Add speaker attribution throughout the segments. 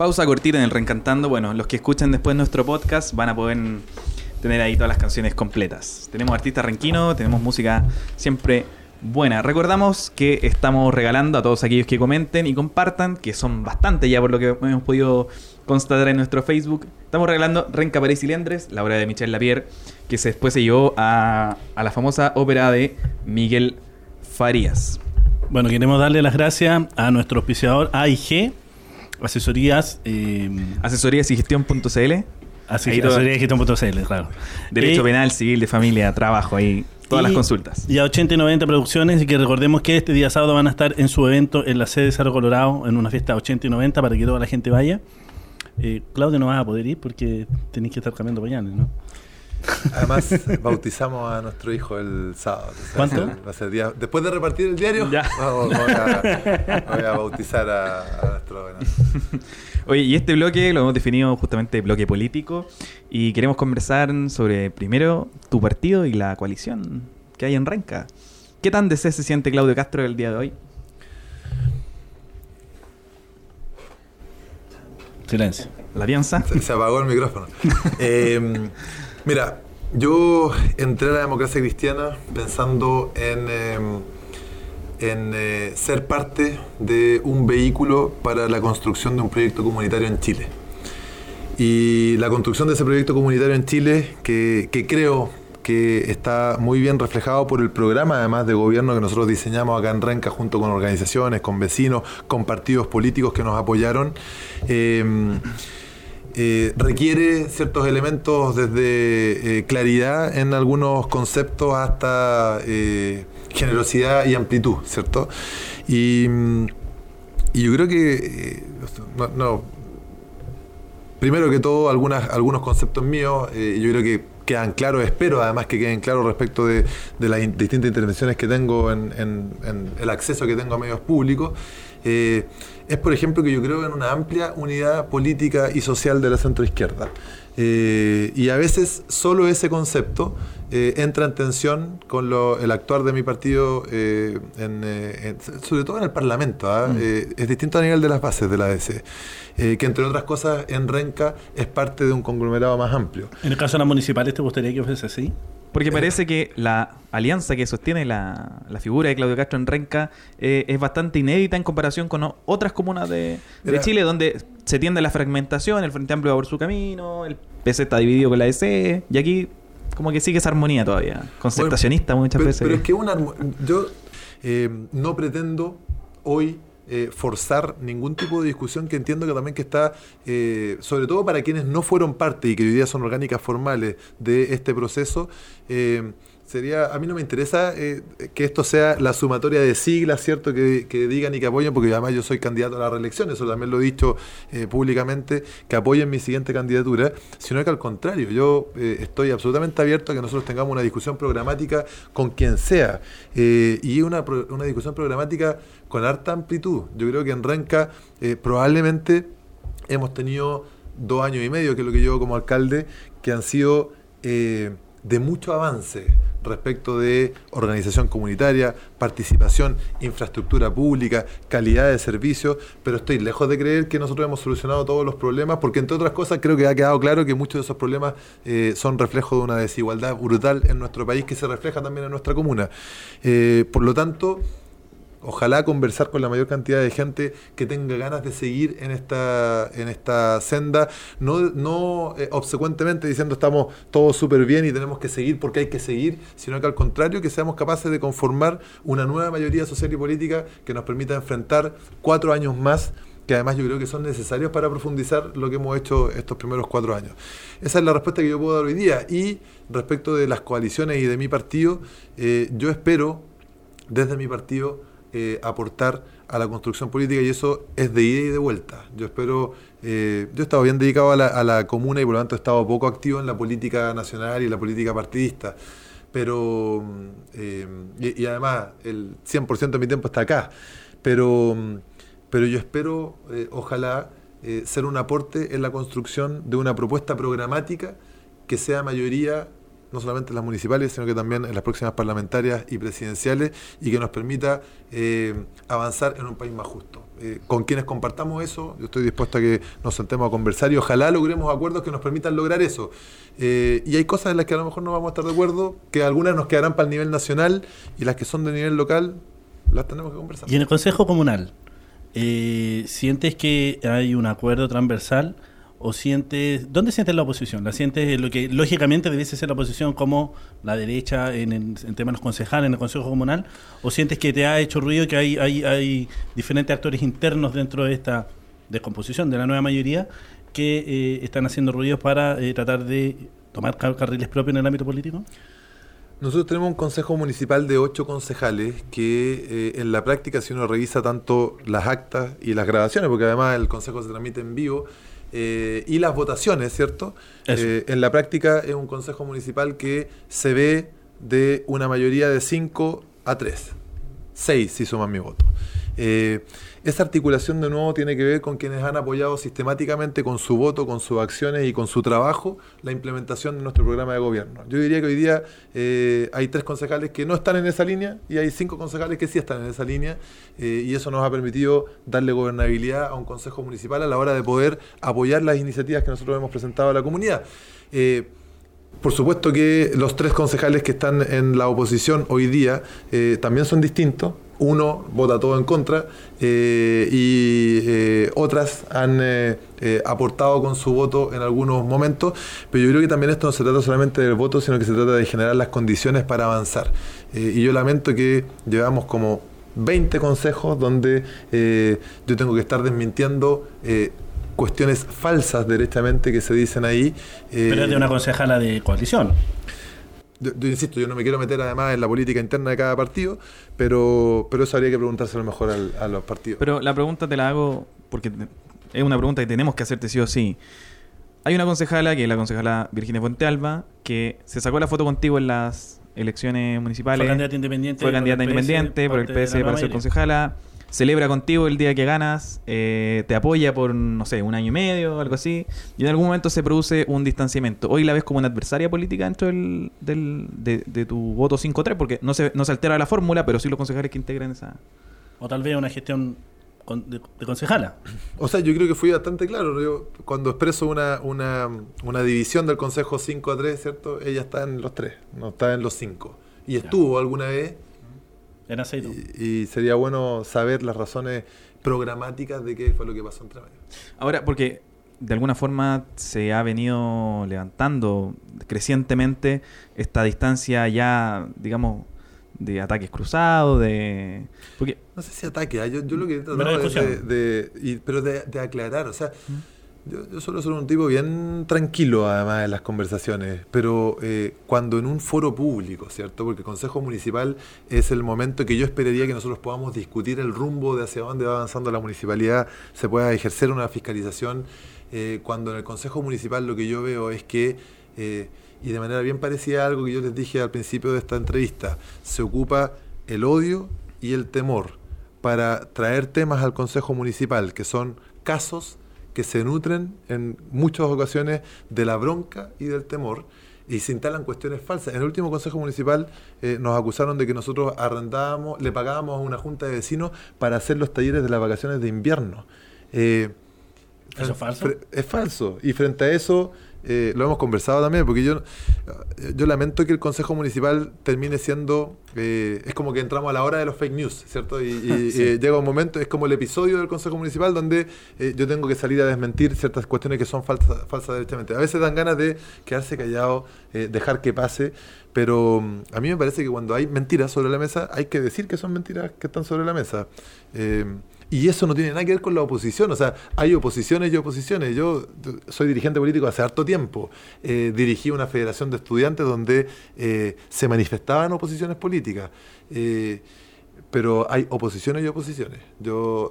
Speaker 1: Pausa cortita en el Reencantando. Bueno, los que escuchan después nuestro podcast van a poder tener ahí todas las canciones completas. Tenemos artistas renquinos, tenemos música siempre buena. Recordamos que estamos regalando a todos aquellos que comenten y compartan, que son bastante ya por lo que hemos podido constatar en nuestro Facebook. Estamos regalando Renca París y Lendres, la obra de Michel Lapierre, que se después se llevó a, a la famosa ópera de Miguel Farías.
Speaker 2: Bueno, queremos darle las gracias a nuestro auspiciador AIG, asesorías. Eh,
Speaker 1: asesorías y gestión.cl.
Speaker 2: Asesorías y gestión.cl, claro.
Speaker 1: Derecho penal, civil, de familia, trabajo ahí todas las consultas.
Speaker 2: Y a 80 y 90 producciones y que recordemos que este día sábado van a estar en su evento en la sede de Cerro Colorado en una fiesta 80 y 90 para que toda la gente vaya. Eh, Claudio no va a poder ir porque tenéis que estar cambiando pañales, ¿no?
Speaker 3: Además, bautizamos a nuestro hijo el sábado.
Speaker 2: ¿Cuánto?
Speaker 3: Va a ser día, después de repartir el diario,
Speaker 1: ya.
Speaker 3: Vamos, voy, a, voy, a, bautizar a, a nuestro
Speaker 1: Oye, y este bloque lo hemos definido justamente bloque político y queremos conversar sobre primero tu partido y la coalición que hay en Renca. ¿Qué tan de se siente Claudio Castro el día de hoy?
Speaker 2: Silencio.
Speaker 1: ¿La alianza?
Speaker 3: Se, se apagó el micrófono. eh, Mira, yo entré a la democracia cristiana pensando en, eh, en eh, ser parte de un vehículo para la construcción de un proyecto comunitario en Chile. Y la construcción de ese proyecto comunitario en Chile, que, que creo que está muy bien reflejado por el programa además de gobierno que nosotros diseñamos acá en Renca junto con organizaciones, con vecinos, con partidos políticos que nos apoyaron. Eh, eh, requiere ciertos elementos desde eh, claridad en algunos conceptos hasta eh, generosidad y amplitud, ¿cierto? Y, mm, yo creo que, no, primero que todo, algunas, algunos conceptos míos, yo creo que quedan claros, espero además que queden claros respecto de, las in distintas intervenciones que tengo en, en, en, el acceso que tengo a medios públicos. Eh, es, por ejemplo, que yo creo en una amplia unidad política y social de la centroizquierda. Eh, y a veces solo ese concepto eh, entra en tensión con lo, el actuar de mi partido, eh, en, en, sobre todo en el Parlamento. ¿ah? Mm. es distinto a nivel de las bases de la ADC, que entre otras cosas en Renca es parte de un conglomerado más amplio.
Speaker 2: En el caso de las municipales, ¿te gustaría que fuese así?
Speaker 1: Porque parece que la alianza que sostiene la, la figura de Claudio Castro en Renca eh, es bastante inédita en comparación con otras comunas de, de Chile, donde se tiende a la fragmentación, el Frente Amplio va por su camino, el PC está dividido con la DC, y aquí como que sigue esa armonía todavía, concertacionista bueno, muchas
Speaker 3: pero,
Speaker 1: veces.
Speaker 3: Pero es que una, yo eh, no pretendo hoy eh, forzar ningún tipo de discusión que entiendo que también que está, eh, sobre todo para quienes no fueron parte y que hoy día son orgánicas formales de este proceso, eh, sería, a mí no me interesa eh, que esto sea la sumatoria de siglas, ¿cierto? Que, digan y que apoyen, porque además yo soy candidato a la reelección, eso también lo he dicho eh, públicamente, que apoyen mi siguiente candidatura, sino que al contrario, yo eh, estoy absolutamente abierto a que nosotros tengamos una discusión programática con quien sea, y una, una discusión programática con harta amplitud. Yo creo que en Renca probablemente hemos tenido dos años y medio, que es lo que llevo como alcalde, que han sido eh, de mucho avance respecto de organización comunitaria, participación, infraestructura pública, calidad de servicios, pero estoy lejos de creer que nosotros hemos solucionado todos los problemas, porque entre otras cosas creo que ha quedado claro que muchos de esos problemas eh, son reflejo de una desigualdad brutal en nuestro país que se refleja también en nuestra comuna. Eh, por lo tanto, ojalá conversar con la mayor cantidad de gente que tenga ganas de seguir en esta, en esta senda, no, no eh, obsecuentemente diciendo estamos todos súper bien y tenemos que seguir porque hay que seguir, sino que al contrario, que seamos capaces de conformar una nueva mayoría social y política que nos permita enfrentar cuatro años más que además yo creo que son necesarios para profundizar lo que hemos hecho estos primeros cuatro años. Esa es la respuesta que yo puedo dar hoy día. Y respecto de las coaliciones y de mi partido, eh, yo espero desde mi partido eh, aportar a la construcción política y eso es de ida y de vuelta. Yo espero, eh, yo he estado bien dedicado a la, a la, comuna y por lo tanto he estado poco activo en la política nacional y la política partidista, pero, eh, y, y, además el 100% de mi tiempo está acá, pero, pero yo espero, ojalá, ser un aporte en la construcción de una propuesta programática que sea mayoría no solamente en las municipales, sino que también en las próximas parlamentarias y presidenciales, y que nos permita eh, avanzar en un país más justo. Eh, con quienes compartamos eso, yo estoy dispuesto a que nos sentemos a conversar y ojalá logremos acuerdos que nos permitan lograr eso. Eh, y hay cosas en las que a lo mejor no vamos a estar de acuerdo, que algunas nos quedarán para el nivel nacional y las que son de nivel local las tenemos que conversar.
Speaker 2: Y en el Consejo Comunal, ¿sientes que hay un acuerdo transversal? ¿O sientes, dónde sientes la oposición? ¿La sientes lo que lógicamente debiese ser la oposición como la derecha en, en, en temas concejales, en el Consejo Comunal? ¿O sientes que te ha hecho ruido que hay, hay, hay diferentes actores internos dentro de esta descomposición de la nueva mayoría que eh, están haciendo ruidos para eh, tratar de tomar carriles propios en el ámbito político?
Speaker 3: Nosotros tenemos un consejo municipal de ocho concejales que eh, en la práctica, si uno revisa tanto las actas y las grabaciones, porque además el consejo se transmite en vivo, eh, y las votaciones, ¿cierto? Eh, en la práctica es un consejo municipal que se ve de una mayoría de 5 a 3. 6 si suman mi voto. Eh, esa articulación de nuevo tiene que ver con quienes han apoyado sistemáticamente con su voto, con sus acciones y con su trabajo la implementación de nuestro programa de gobierno. Yo diría que hoy día eh, hay tres concejales que no están en esa línea y hay cinco concejales que sí están en esa línea eh, y eso nos ha permitido darle gobernabilidad a un consejo municipal a la hora de poder apoyar las iniciativas que nosotros hemos presentado a la comunidad. Eh, por supuesto que los tres concejales que están en la oposición hoy día también son distintos uno vota todo en contra eh, y eh, otras han eh, aportado con su voto en algunos momentos, pero yo creo que también esto no se trata solamente del voto, sino que se trata de generar las condiciones para avanzar. y yo lamento que llevamos como 20 consejos donde yo tengo que estar desmintiendo cuestiones falsas derechamente que se dicen ahí.
Speaker 2: pero es de una concejala de coalición
Speaker 3: yo, insisto, yo no me quiero meter además en la política interna de cada partido, pero, pero eso habría que preguntárselo mejor a los partidos.
Speaker 1: Pero la pregunta te la hago porque es una pregunta que tenemos que hacerte sí o sí. Hay una concejala, que es la concejala Virginia Fuente Alba, que se sacó la foto contigo en las elecciones municipales. Fue
Speaker 2: candidata independiente.
Speaker 1: Fue candidata independiente por el PS para ser concejala celebra contigo el día que ganas, eh, te apoya por, no sé, un año y medio, algo así, y en algún momento se produce un distanciamiento. Hoy la ves como una adversaria política dentro del, del de, tu voto 5-3, porque no se, no se altera la fórmula, pero sí los concejales que integran esa...
Speaker 2: O tal vez una gestión de, concejala.
Speaker 3: O sea, yo creo que fui bastante claro. Yo, cuando expreso una, una, una división del Consejo 5 a 3, ¿cierto? Ella está en los 3, no está en los 5. Y estuvo alguna vez y, sería bueno saber las razones programáticas de qué fue lo que pasó entre medio.
Speaker 1: Ahora, porque de alguna forma se ha venido levantando crecientemente esta distancia ya, digamos, de ataques cruzados, de...
Speaker 3: Porque... No sé si ataque, ¿ah? yo, yo lo que de, de, pero de, aclarar, o sea... Yo, yo suelo ser un tipo bien tranquilo, además, en las conversaciones, pero eh, cuando en un foro público, ¿cierto? Porque el Consejo Municipal es el momento que yo esperaría que nosotros podamos discutir el rumbo de hacia dónde va avanzando la municipalidad, se pueda ejercer una fiscalización. Eh, cuando en el Consejo Municipal lo que yo veo es que, eh, y de manera bien parecida a algo que yo les dije al principio de esta entrevista, se ocupa el odio y el temor para traer temas al Consejo Municipal, que son casos que se nutren en muchas ocasiones de la bronca y del temor y se instalan cuestiones falsas. En el último Consejo Municipal eh, nos acusaron de que nosotros arrendábamos, le pagábamos a una junta de vecinos para hacer los talleres de las vacaciones de invierno.
Speaker 2: Eh, ¿Eso es falso?
Speaker 3: Es falso. Y frente a eso eh, lo hemos conversado también, porque yo, yo lamento que el Consejo Municipal termine siendo, eh, es como que entramos a la hora de los fake news, ¿cierto? Y, eh, llega un momento, es como el episodio del Consejo Municipal donde yo tengo que salir a desmentir ciertas cuestiones que son falsas, falsas derechamente. A veces dan ganas de quedarse callado, dejar que pase, pero mm, a mí me parece que cuando hay mentiras sobre la mesa, hay que decir que son mentiras que están sobre la mesa. Y eso no tiene nada que ver con la oposición. O sea, hay oposiciones y oposiciones. Yo soy dirigente político hace harto tiempo. Eh, dirigí una federación de estudiantes donde eh, se manifestaban oposiciones políticas. Eh, pero hay oposiciones y oposiciones. Yo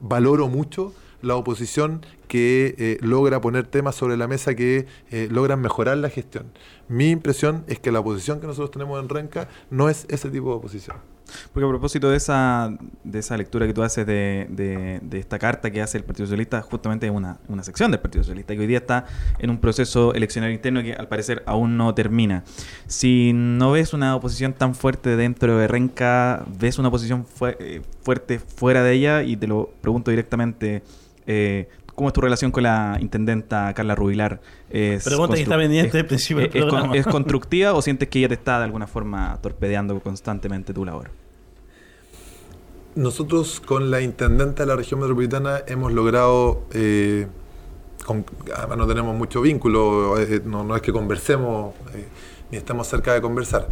Speaker 3: valoro mucho la oposición que logra poner temas sobre la mesa que logran mejorar la gestión. Mi impresión es que la oposición que nosotros tenemos en Renca no es ese tipo de oposición.
Speaker 1: Porque a propósito de esa, de esa lectura que tú haces de, de, esta carta que hace el Partido Socialista, justamente es una, una sección del Partido Socialista que hoy día está en un proceso eleccionario interno que al parecer aún no termina. Si no ves una oposición tan fuerte dentro de Renca, ves una oposición eh, fuerte fuera de ella y te lo pregunto directamente. eh, ¿Cómo es tu relación con la intendenta Carla Rubilar? ¿Es
Speaker 2: Pregunta que está pendiente
Speaker 1: es-
Speaker 2: del principio del
Speaker 1: es, con-
Speaker 2: programa.
Speaker 1: ¿Es constructiva o sientes que ella te está de alguna forma torpedeando constantemente tu labor?
Speaker 3: Nosotros con la intendente de la región metropolitana hemos logrado, eh, con- además no tenemos mucho vínculo, eh, no, no es que conversemos, eh, ni estamos cerca de conversar,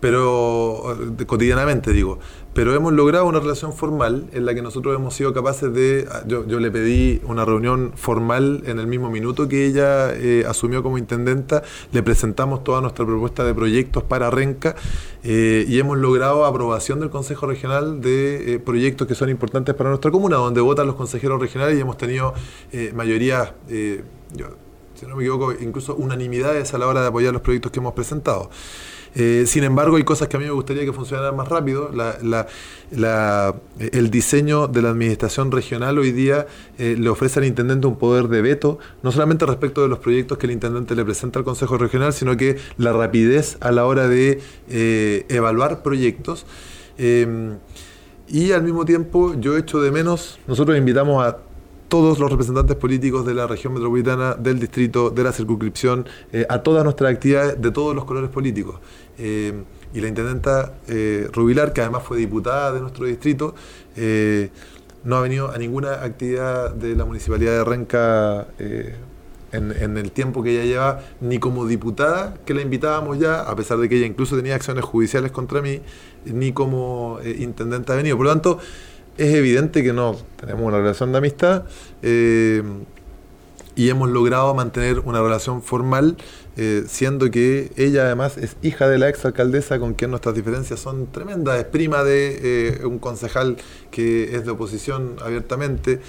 Speaker 3: pero eh, cotidianamente digo, pero hemos logrado una relación formal en la que nosotros hemos sido capaces de, ah, yo, le pedí una reunión formal en el mismo minuto que ella eh, asumió como intendenta, le presentamos toda nuestra propuesta de proyectos para Renca eh, y hemos logrado aprobación del Consejo Regional de eh, proyectos que son importantes para nuestra comuna, donde votan los consejeros regionales y hemos tenido mayoría, yo, si no me equivoco, incluso unanimidades a la hora de apoyar los proyectos que hemos presentado. Eh, sin embargo, hay cosas que a mí me gustaría que funcionaran más rápido. El diseño de la administración regional hoy día eh, le ofrece al intendente un poder de veto, no solamente respecto de los proyectos que el intendente le presenta al Consejo Regional, sino que la rapidez a la hora de eh, evaluar proyectos. Eh, y al mismo tiempo yo echo de menos, nosotros invitamos a todos los representantes políticos de la región metropolitana, del distrito, de la circunscripción, eh, a todas nuestras actividades de todos los colores políticos. Eh, y la intendenta eh, Rubilar, que además fue diputada de nuestro distrito, no ha venido a ninguna actividad de la municipalidad de Renca en, en el tiempo que ella lleva, ni como diputada, que la invitábamos ya, a pesar de que ella incluso tenía acciones judiciales contra mí, ni como eh, intendente ha venido. Por lo tanto, es evidente que no tenemos una relación de amistad eh, y hemos logrado mantener una relación formal, eh, siendo que ella además es hija de la ex alcaldesa con quien nuestras diferencias son tremendas, es prima de eh, un concejal que es de oposición abiertamente.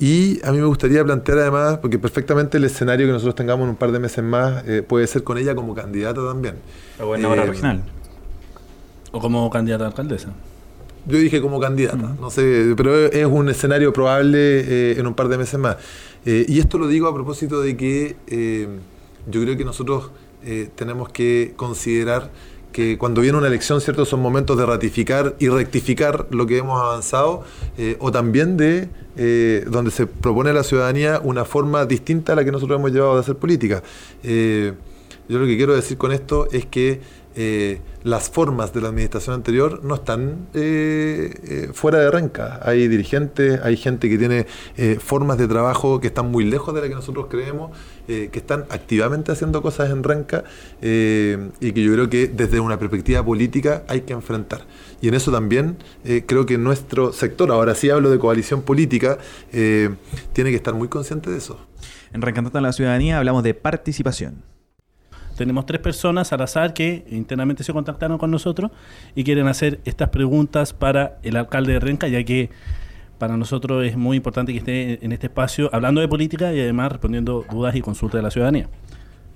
Speaker 3: y a mí me gustaría plantear además, porque perfectamente el escenario que nosotros tengamos en un par de meses más eh, puede ser con ella como candidata también.
Speaker 1: La gobernadora
Speaker 3: Eh,
Speaker 1: regional.
Speaker 2: O como candidata a alcaldesa.
Speaker 3: Yo dije como candidata, no sé, pero es un escenario probable eh, en un par de meses más. Eh, y esto lo digo a propósito de que eh, yo creo que nosotros tenemos que considerar que cuando viene una elección, ¿cierto? Son momentos de ratificar y rectificar lo que hemos avanzado, o también de donde se propone a la ciudadanía una forma distinta a la que nosotros hemos llevado de hacer política. Yo lo que quiero decir con esto es que eh, las formas de la administración anterior no están eh, eh, fuera de renca. Hay dirigentes, hay gente que tiene formas de trabajo que están muy lejos de la que nosotros creemos, que están activamente haciendo cosas en renca y que yo creo que desde una perspectiva política hay que enfrentar. Y en eso también creo que nuestro sector, ahora sí hablo de coalición política, tiene que estar muy consciente de eso.
Speaker 1: En Reencantando a la Ciudadanía hablamos de participación.
Speaker 2: Tenemos tres personas al azar que internamente se contactaron con nosotros y quieren hacer estas preguntas para el alcalde de Renca, ya que para nosotros es muy importante que esté en este espacio hablando de política y además respondiendo dudas y consultas de la ciudadanía.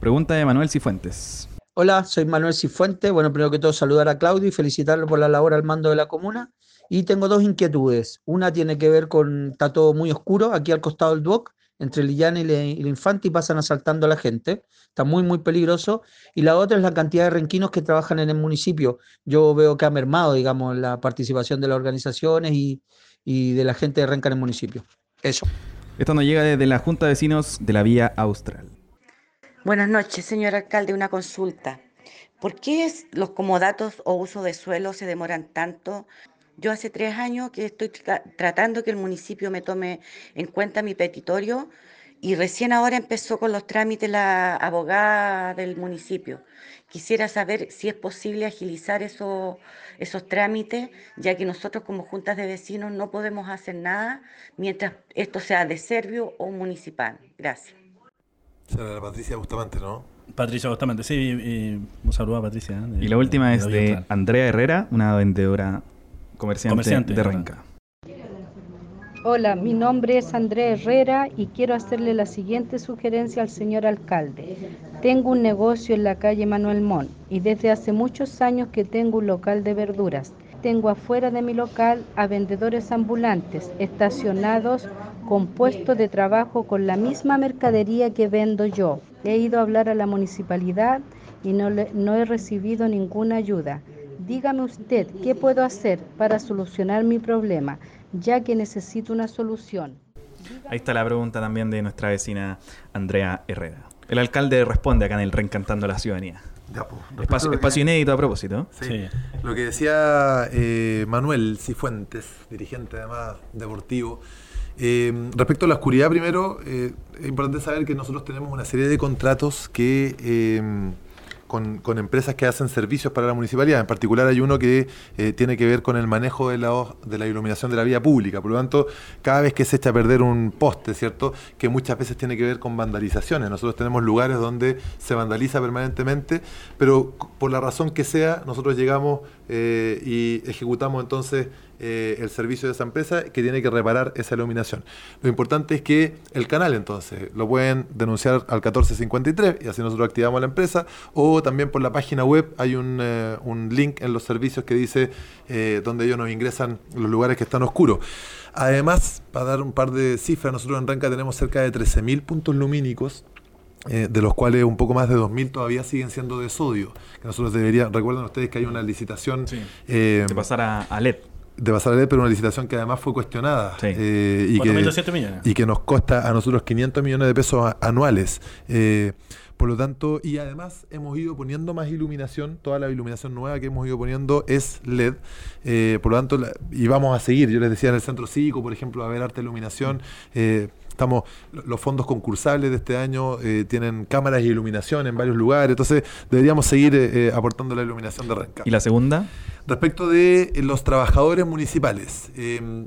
Speaker 1: Pregunta de Manuel Cifuentes.
Speaker 4: Hola, soy Manuel Cifuente. Bueno, primero que todo saludar a Claudio y felicitarlo por la labor al mando de la comuna. Y tengo dos inquietudes. Una tiene que ver con, está todo muy oscuro aquí al costado del Duoc, entre Lillana y la Infante y pasan asaltando a la gente. Está muy, muy peligroso. Y la otra es la cantidad de renquinos que trabajan en el municipio. Yo veo que ha mermado, digamos, la participación de las organizaciones y, y de la gente de Renca en el municipio. Eso.
Speaker 1: Esto nos llega desde la Junta de Vecinos de la Vía Austral.
Speaker 5: Buenas noches, señor alcalde. Una consulta. ¿Por qué es- los comodatos o uso de suelo se demoran tanto? Yo hace tres años que estoy tra- tratando que el municipio me tome en cuenta mi petitorio y recién ahora empezó con los trámites la abogada del municipio. Quisiera saber si es posible agilizar eso- esos trámites, ya que nosotros como juntas de vecinos no podemos hacer nada mientras esto sea de Servio o municipal. Gracias.
Speaker 3: Será la Patricia Bustamante, ¿no?
Speaker 2: Patricia Bustamante, sí, y- un saludo a Patricia. ¿eh?
Speaker 1: Y la última es
Speaker 2: Doy
Speaker 1: de. Andrea Herrera, una vendedora comerciante,
Speaker 2: Comerciante,
Speaker 1: de. Renca.
Speaker 6: Hola, mi nombre es André Herrera y quiero hacerle la siguiente sugerencia al señor alcalde. Tengo un negocio en la calle Manuel Mon y desde hace muchos años que tengo un local de verduras. Tengo afuera de mi local a vendedores ambulantes estacionados con puestos de trabajo con la misma mercadería que vendo yo. He ido a hablar a la municipalidad y no, le- no he recibido ninguna ayuda. Dígame usted qué puedo hacer para solucionar mi problema, ya que necesito una solución.
Speaker 1: Ahí está la pregunta también de nuestra vecina Andrea Herrera. El alcalde responde acá en el Reencantando la Ciudadanía.
Speaker 3: Ya, pues, a
Speaker 1: Espacio,
Speaker 3: que-
Speaker 1: espacio inédito a propósito.
Speaker 3: Sí.
Speaker 2: Sí.
Speaker 3: Lo que decía eh, Manuel Cifuentes, dirigente además deportivo. eh, respecto a la oscuridad, primero, eh, es importante saber que nosotros tenemos una serie de contratos que eh, con, empresas que hacen servicios para la municipalidad. En particular hay uno que eh, tiene que ver con el manejo de la, de la iluminación de la vía pública. Por lo tanto, cada vez que se echa a perder un poste, ¿cierto? Que muchas veces tiene que ver con vandalizaciones. Nosotros tenemos lugares donde se vandaliza permanentemente, pero por la razón que sea, nosotros llegamos eh, y ejecutamos entonces eh, el servicio de esa empresa que tiene que reparar esa iluminación. Lo importante es que el canal entonces lo pueden denunciar al 1453 y así nosotros activamos la empresa o también por la página web hay un, eh, un link en los servicios que dice donde ellos nos ingresan los lugares que están oscuros. Además, para dar un par de cifras, nosotros en Ranca tenemos cerca de 13.000 puntos lumínicos eh, de los cuales un poco más de 2.000 todavía siguen siendo de sodio. Que nosotros deberían, recuerden ustedes que hay una licitación
Speaker 1: Sí.
Speaker 3: eh,
Speaker 1: De pasar a, a LED.
Speaker 3: de pasar a LED, pero una licitación que además fue cuestionada
Speaker 1: Sí.
Speaker 3: eh, y, que,
Speaker 2: 4.200 millones.
Speaker 3: y que nos costa a nosotros 500 millones de pesos anuales. Eh, por lo tanto, y además hemos ido poniendo más iluminación, toda la iluminación nueva que hemos ido poniendo es LED, eh, por lo tanto, la- y vamos a seguir, yo les decía en el centro cívico, por ejemplo, a ver arte iluminación, estamos, lo- los fondos concursables de este año eh, tienen cámaras y iluminación en varios lugares, entonces deberíamos seguir eh, eh, aportando la iluminación de Renca.
Speaker 1: ¿Y la segunda?
Speaker 3: Respecto de eh, los trabajadores municipales, eh,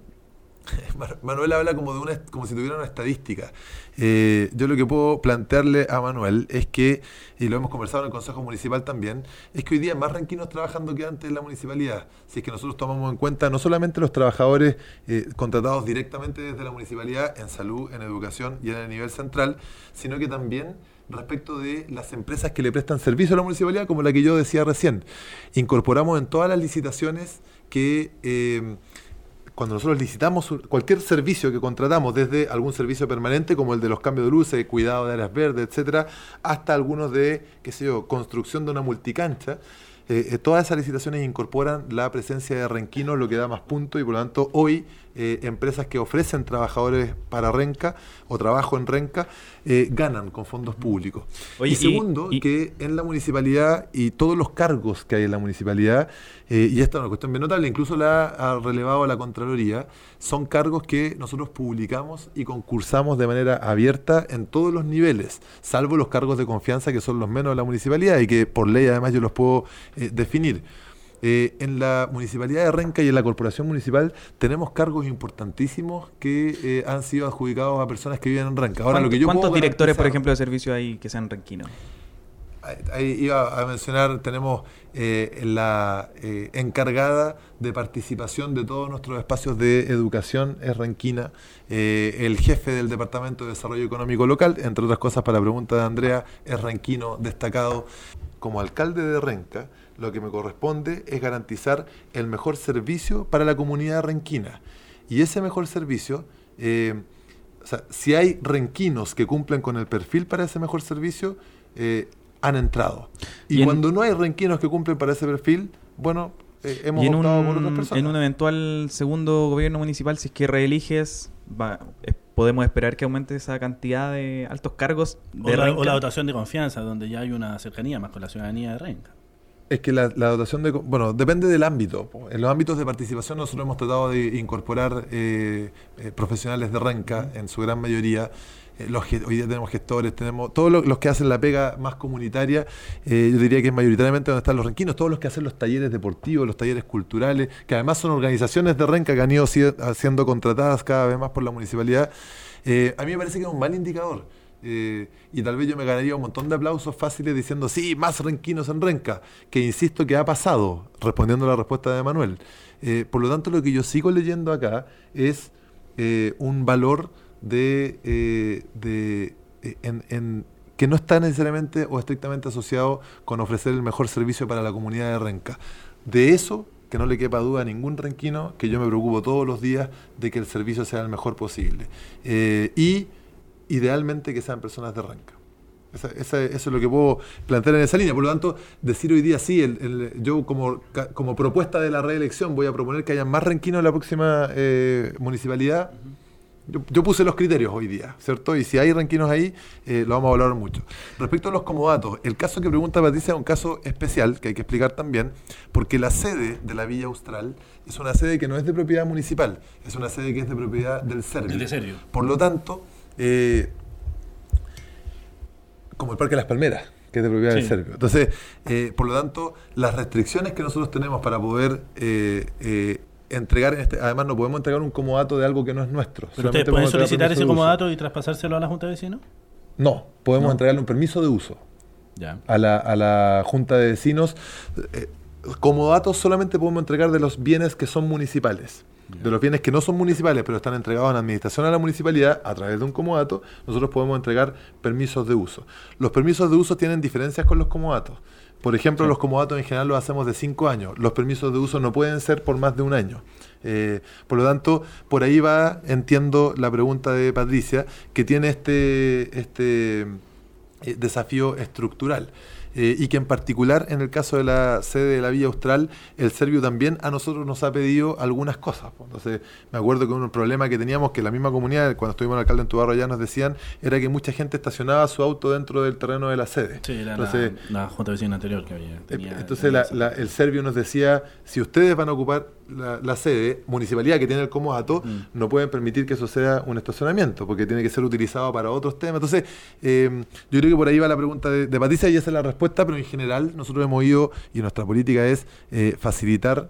Speaker 3: Manuel habla como de una como si tuviera una estadística. Eh, yo lo que puedo plantearle a Manuel es que, y lo hemos conversado en el Consejo Municipal también, es que hoy día más ranquinos trabajando que antes en la municipalidad. Si es que nosotros tomamos en cuenta no solamente los trabajadores eh, contratados directamente desde la municipalidad en salud, en educación y en el nivel central, sino que también respecto de las empresas que le prestan servicio a la municipalidad, como la que yo decía recién. Incorporamos en todas las licitaciones que eh, cuando nosotros licitamos cualquier servicio que contratamos, desde algún servicio permanente como el de los cambios de luces, cuidado de áreas verdes, etcétera, hasta algunos de, qué sé yo, construcción de una multicancha, eh, eh, todas esas licitaciones incorporan la presencia de renquinos, lo que da más puntos, y por lo tanto hoy eh, empresas que ofrecen trabajadores para Renca o trabajo en Renca eh, ganan con fondos públicos.
Speaker 1: Oye,
Speaker 3: y segundo,
Speaker 1: y-
Speaker 3: que en la municipalidad y todos los cargos que hay en la municipalidad, eh, y esta es una cuestión bien notable, incluso la ha relevado la Contraloría, son cargos que nosotros publicamos y concursamos de manera abierta en todos los niveles, salvo los cargos de confianza que son los menos de la municipalidad y que por ley además yo los puedo definir. Eh, en la Municipalidad de Renca y en la Corporación Municipal tenemos cargos importantísimos que eh, han sido adjudicados a personas que viven en Renca. Ahora, lo que yo
Speaker 1: ¿Cuántos directores, por ejemplo, de servicio hay que sean renquinos?
Speaker 3: Ahí- iba a mencionar, tenemos eh, la eh, encargada de participación de todos nuestros espacios de educación, es Renquina, eh, el jefe del Departamento de Desarrollo Económico Local, entre otras cosas para la pregunta de Andrea, es renquino destacado. Como alcalde de Renca, lo que me corresponde es garantizar el mejor servicio para la comunidad renquina. Y ese mejor servicio... eh, o sea, si hay renquinos que cumplen con el perfil para ese mejor servicio, eh, han entrado. Y,
Speaker 1: Y en-
Speaker 3: cuando no hay renquinos que cumplen para ese perfil, bueno, eh, hemos
Speaker 1: y en un,
Speaker 3: optado por otras personas.
Speaker 1: en un eventual segundo gobierno municipal, si es que reeliges, va- es- podemos esperar que aumente esa cantidad de altos cargos
Speaker 2: O la, o la dotación de confianza, donde ya hay una cercanía más con la ciudadanía de Renca.
Speaker 3: Es que la, la dotación de... Bueno, depende del ámbito. En los ámbitos de participación nosotros hemos tratado de incorporar eh, eh, profesionales de renca, en su gran mayoría. Eh, los, hoy día tenemos gestores, tenemos todos lo- los, que hacen la pega más comunitaria, eh, yo diría que es mayoritariamente donde están los renquinos, todos los que hacen los talleres deportivos, los talleres culturales, que además son organizaciones de renca que han ido si- siendo contratadas cada vez más por la municipalidad. Eh, a mí me parece que es un mal indicador. Eh, y tal vez yo me ganaría un montón de aplausos fáciles diciendo, sí, más renquinos en Renca, que insisto que ha pasado, respondiendo a la respuesta de Manuel. Eh, por lo tanto, lo que yo sigo leyendo acá es eh, un valor de, de que no está necesariamente o estrictamente asociado con ofrecer el mejor servicio para la comunidad de Renca. De eso, que no le quepa duda a ningún renquino, que yo me preocupo todos los días de que el servicio sea el mejor posible. Y idealmente que sean personas de Renca. Esa- esa- eso es lo que puedo plantear en esa línea. Por lo tanto, decir hoy día sí, el- el- yo como, como propuesta de la reelección voy a proponer que haya más renquinos en la próxima eh, municipalidad. Yo, yo puse los criterios hoy día, ¿cierto? Y si hay renquinos ahí, eh, lo vamos a valorar mucho. Respecto a los comodatos, el caso que pregunta Patricia es un caso especial que hay que explicar también, porque la sede de la Villa Austral es una sede que no es de propiedad municipal, es una sede que es de propiedad del Servio.
Speaker 2: Del Servio.
Speaker 3: Por lo tanto, eh, como el Parque de las Palmeras, que es de propiedad del
Speaker 2: Sí.
Speaker 3: Servio. Entonces, eh, por lo tanto, las restricciones que nosotros tenemos para poder eh, entregar, en este, además no podemos entregar un comodato de algo que no es nuestro.
Speaker 2: ¿Pero ustedes pueden solicitar ese comodato y traspasárselo a la Junta de Vecinos?
Speaker 3: No, podemos
Speaker 2: No.
Speaker 3: entregarle un permiso de uso
Speaker 2: Ya.
Speaker 3: a la, a la Junta de Vecinos. Comodatos solamente podemos entregar de los bienes que son municipales. De los bienes que no son municipales, pero están entregados en administración a la municipalidad a través de un comodato, nosotros podemos entregar permisos de uso. Los permisos de uso tienen diferencias con los comodatos. Por ejemplo, los comodatos en general los hacemos de cinco años. Los permisos de uso no pueden ser por más de un año. Eh, por lo tanto, por ahí va, entiendo la pregunta de Patricia, que tiene este, este eh, desafío estructural. Eh, y que en particular en el caso de la sede de la Villa Austral, el Servio también a nosotros nos ha pedido algunas cosas. Entonces, me acuerdo que un problema que teníamos, que la misma comunidad, cuando estuvimos en alcalde en Tubarro ya nos decían, era que mucha gente estacionaba su auto dentro del terreno de la sede.
Speaker 2: Sí, era
Speaker 3: Entonces,
Speaker 2: la, la Junta de Vecinos anterior que había.
Speaker 3: eh,
Speaker 2: tenía-
Speaker 3: Entonces la- la- el Servio nos decía, si ustedes van a ocupar la, la sede, municipalidad que tiene el comodato,
Speaker 2: Mm.
Speaker 3: no pueden permitir que eso sea un estacionamiento, porque tiene que ser utilizado para otros temas. Entonces, eh, yo creo que por ahí va la pregunta de, de Patricia y esa es la respuesta, pero en general nosotros hemos ido, y nuestra política es eh, facilitar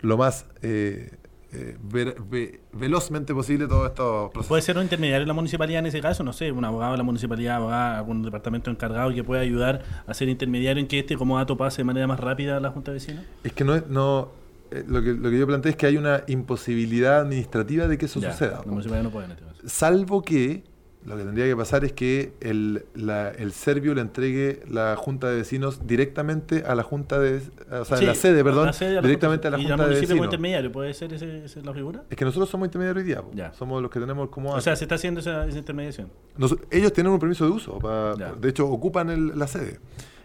Speaker 3: lo más eh, eh, ver- ve- velozmente posible todos estos procesos.
Speaker 2: Puede ser un intermediario de la municipalidad en ese caso, no sé, un abogado de la municipalidad, abogado, algún departamento encargado que pueda ayudar a ser intermediario en que este comodato pase de manera más rápida a la Junta de Vecinos.
Speaker 3: Es que no es, no, eh, lo, que, lo que yo planteé es que hay una imposibilidad administrativa de que eso
Speaker 2: Ya,
Speaker 3: suceda.
Speaker 2: La municipalidad no puede en este caso.
Speaker 3: Salvo que lo que tendría que pasar es que el, la- el Servio le entregue la Junta de Vecinos directamente a la Junta de... O sea,
Speaker 2: Sí,
Speaker 3: la sede, perdón,
Speaker 2: la sede
Speaker 3: directamente a la
Speaker 2: y
Speaker 3: Junta de Vecinos.
Speaker 2: intermediario, ¿puede ser ese, esa es la figura?
Speaker 3: Es que nosotros somos intermediarios hoy día.
Speaker 2: Ya.
Speaker 3: Somos los que tenemos como...
Speaker 2: O sea, se está haciendo esa, esa intermediación.
Speaker 3: Nos- ellos tienen un permiso de uso. pa-
Speaker 2: Ya.
Speaker 3: de hecho, ocupan el- la sede.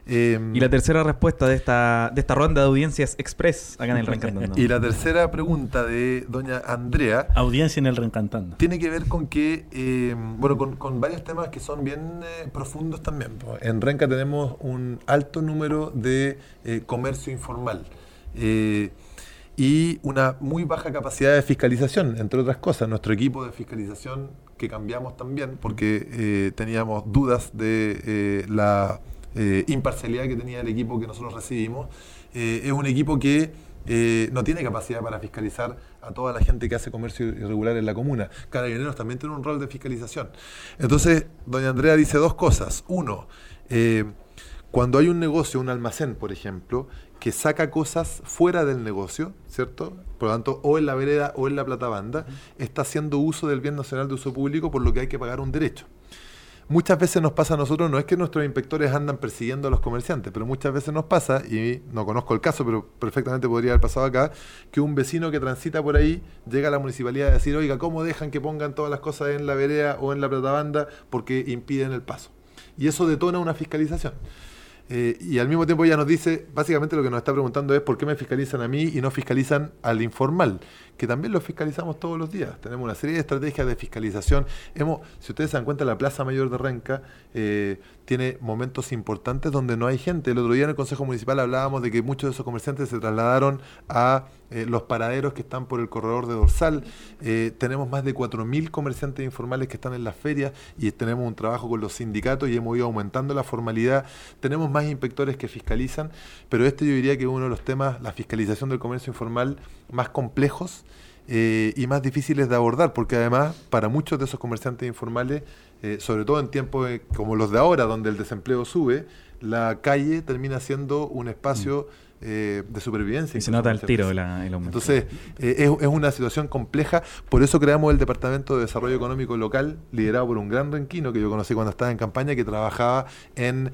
Speaker 3: Eh,
Speaker 1: Y la tercera respuesta de esta, de esta ronda de audiencias express acá en el Reencantando.
Speaker 3: y la tercera pregunta de doña Andrea
Speaker 2: Audiencia en el Reencantando.
Speaker 3: tiene que ver con que, eh, bueno, con, con varios temas que son bien eh, profundos también. En Renca tenemos un alto número de eh, comercio informal eh, y una muy baja capacidad de fiscalización, entre otras cosas. Nuestro equipo de fiscalización, que cambiamos también porque eh, teníamos dudas de eh, la eh, imparcialidad que tenía el equipo que nosotros recibimos, eh, es un equipo que eh, no tiene capacidad para fiscalizar a toda la gente que hace comercio irregular en la comuna. Carabineros también tiene un rol de fiscalización. Entonces, doña Andrea dice dos cosas. Uno, eh, cuando hay un negocio, un almacén, por ejemplo, que saca cosas fuera del negocio, ¿cierto? Por lo tanto, o en la vereda o en la platabanda, está haciendo uso del bien nacional de uso público, por lo que hay que pagar un derecho. Muchas veces nos pasa a nosotros, no es que nuestros inspectores andan persiguiendo a los comerciantes, pero muchas veces nos pasa, y no conozco el caso, pero perfectamente podría haber pasado acá, que un vecino que transita por ahí llega a la municipalidad a decir, oiga, ¿cómo dejan que pongan todas las cosas en la vereda o en la platabanda porque impiden el paso? Y eso detona una fiscalización. Eh, y al mismo tiempo ella nos dice, básicamente lo que nos está preguntando es por qué me fiscalizan a mí y no fiscalizan al informal, que también lo fiscalizamos todos los días. Tenemos una serie de estrategias de fiscalización. Hemos, si ustedes se dan cuenta, la Plaza Mayor de Renca eh, tiene momentos importantes donde no hay gente. El otro día en el Consejo Municipal hablábamos de que muchos de esos comerciantes se trasladaron a eh, los paraderos que están por el corredor de Dorsal. Eh, tenemos más de 4.000 comerciantes informales que están en las ferias y tenemos un trabajo con los sindicatos y hemos ido aumentando la formalidad. Tenemos más inspectores que fiscalizan, pero este yo diría que es uno de los temas, la fiscalización del comercio informal, más complejos eh, y más difíciles de abordar, porque además para muchos de esos comerciantes informales, eh, sobre todo en tiempos eh, como los de ahora, donde el desempleo sube, la calle termina siendo un espacio eh, de supervivencia.
Speaker 1: Y se nota el tiro la- el aumento.
Speaker 3: Entonces, eh, es, es una situación compleja, por eso creamos el Departamento de Desarrollo Económico Local, liderado por un gran renquino que yo conocí cuando estaba en campaña, que trabajaba en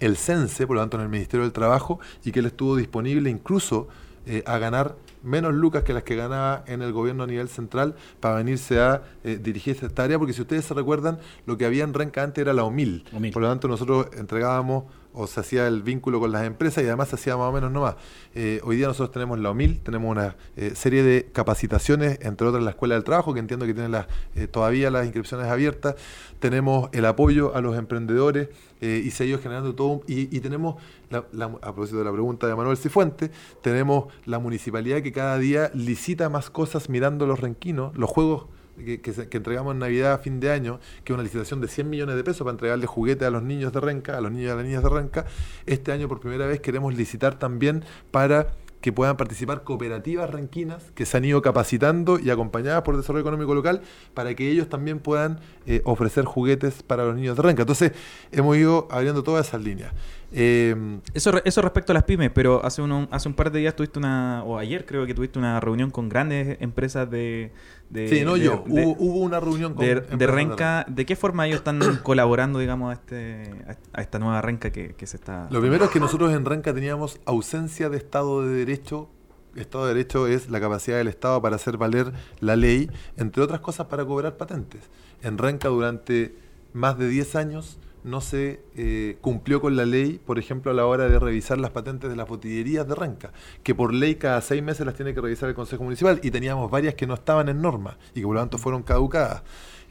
Speaker 3: el CENSE, por lo tanto en el Ministerio del Trabajo, y que él estuvo disponible incluso eh, a ganar menos lucas que las que ganaba en el gobierno a nivel central para venirse a eh, dirigirse a esta área, porque si ustedes se recuerdan, lo que había en Renca antes era la OMIL.
Speaker 2: OMIL.
Speaker 3: Por lo tanto, nosotros entregábamos o se hacía el vínculo con las empresas y además se hacía más o menos nomás. Eh, hoy día nosotros tenemos la OMIL, tenemos una eh, serie de capacitaciones, entre otras la Escuela del Trabajo, que entiendo que tiene las, eh, todavía las inscripciones abiertas, tenemos el apoyo a los emprendedores eh, y se ha ido generando todo, y, y tenemos, la- la- a propósito de la pregunta de Manuel Cifuente, tenemos la municipalidad que cada día licita más cosas mirando los renquinos, los juegos que, que entregamos en Navidad a fin de año, que es una licitación de 100 millones de pesos para entregarle juguetes a los niños de Renca, a los niños y a las niñas de Renca. Este año por primera vez queremos licitar también para que puedan participar cooperativas renquinas que se han ido capacitando y acompañadas por Desarrollo Económico Local para que ellos también puedan eh, ofrecer juguetes para los niños de Renca. Entonces, hemos ido abriendo todas esas líneas. Eh,
Speaker 1: Eso, eso respecto a las pymes, pero hace, uno- hace un par de días tuviste una, o ayer creo que tuviste una reunión con grandes empresas de... de
Speaker 3: sí, no
Speaker 1: de-
Speaker 3: yo.
Speaker 1: de-
Speaker 3: hubo, hubo una reunión con
Speaker 1: de Renca, ¿de qué forma ellos están colaborando, digamos, a, este, a esta nueva Renca que, que se está...
Speaker 3: Lo primero es que nosotros en Renca teníamos ausencia de Estado de Derecho. Estado de Derecho es la capacidad del Estado para hacer valer la ley, entre otras cosas para cobrar patentes. En Renca durante más de 10 años no se eh, cumplió con la ley, por ejemplo, a la hora de revisar las patentes de las botillerías de Renca, que por ley cada seis meses las tiene que revisar el Consejo Municipal y teníamos varias que no estaban en norma y que por lo tanto fueron caducadas.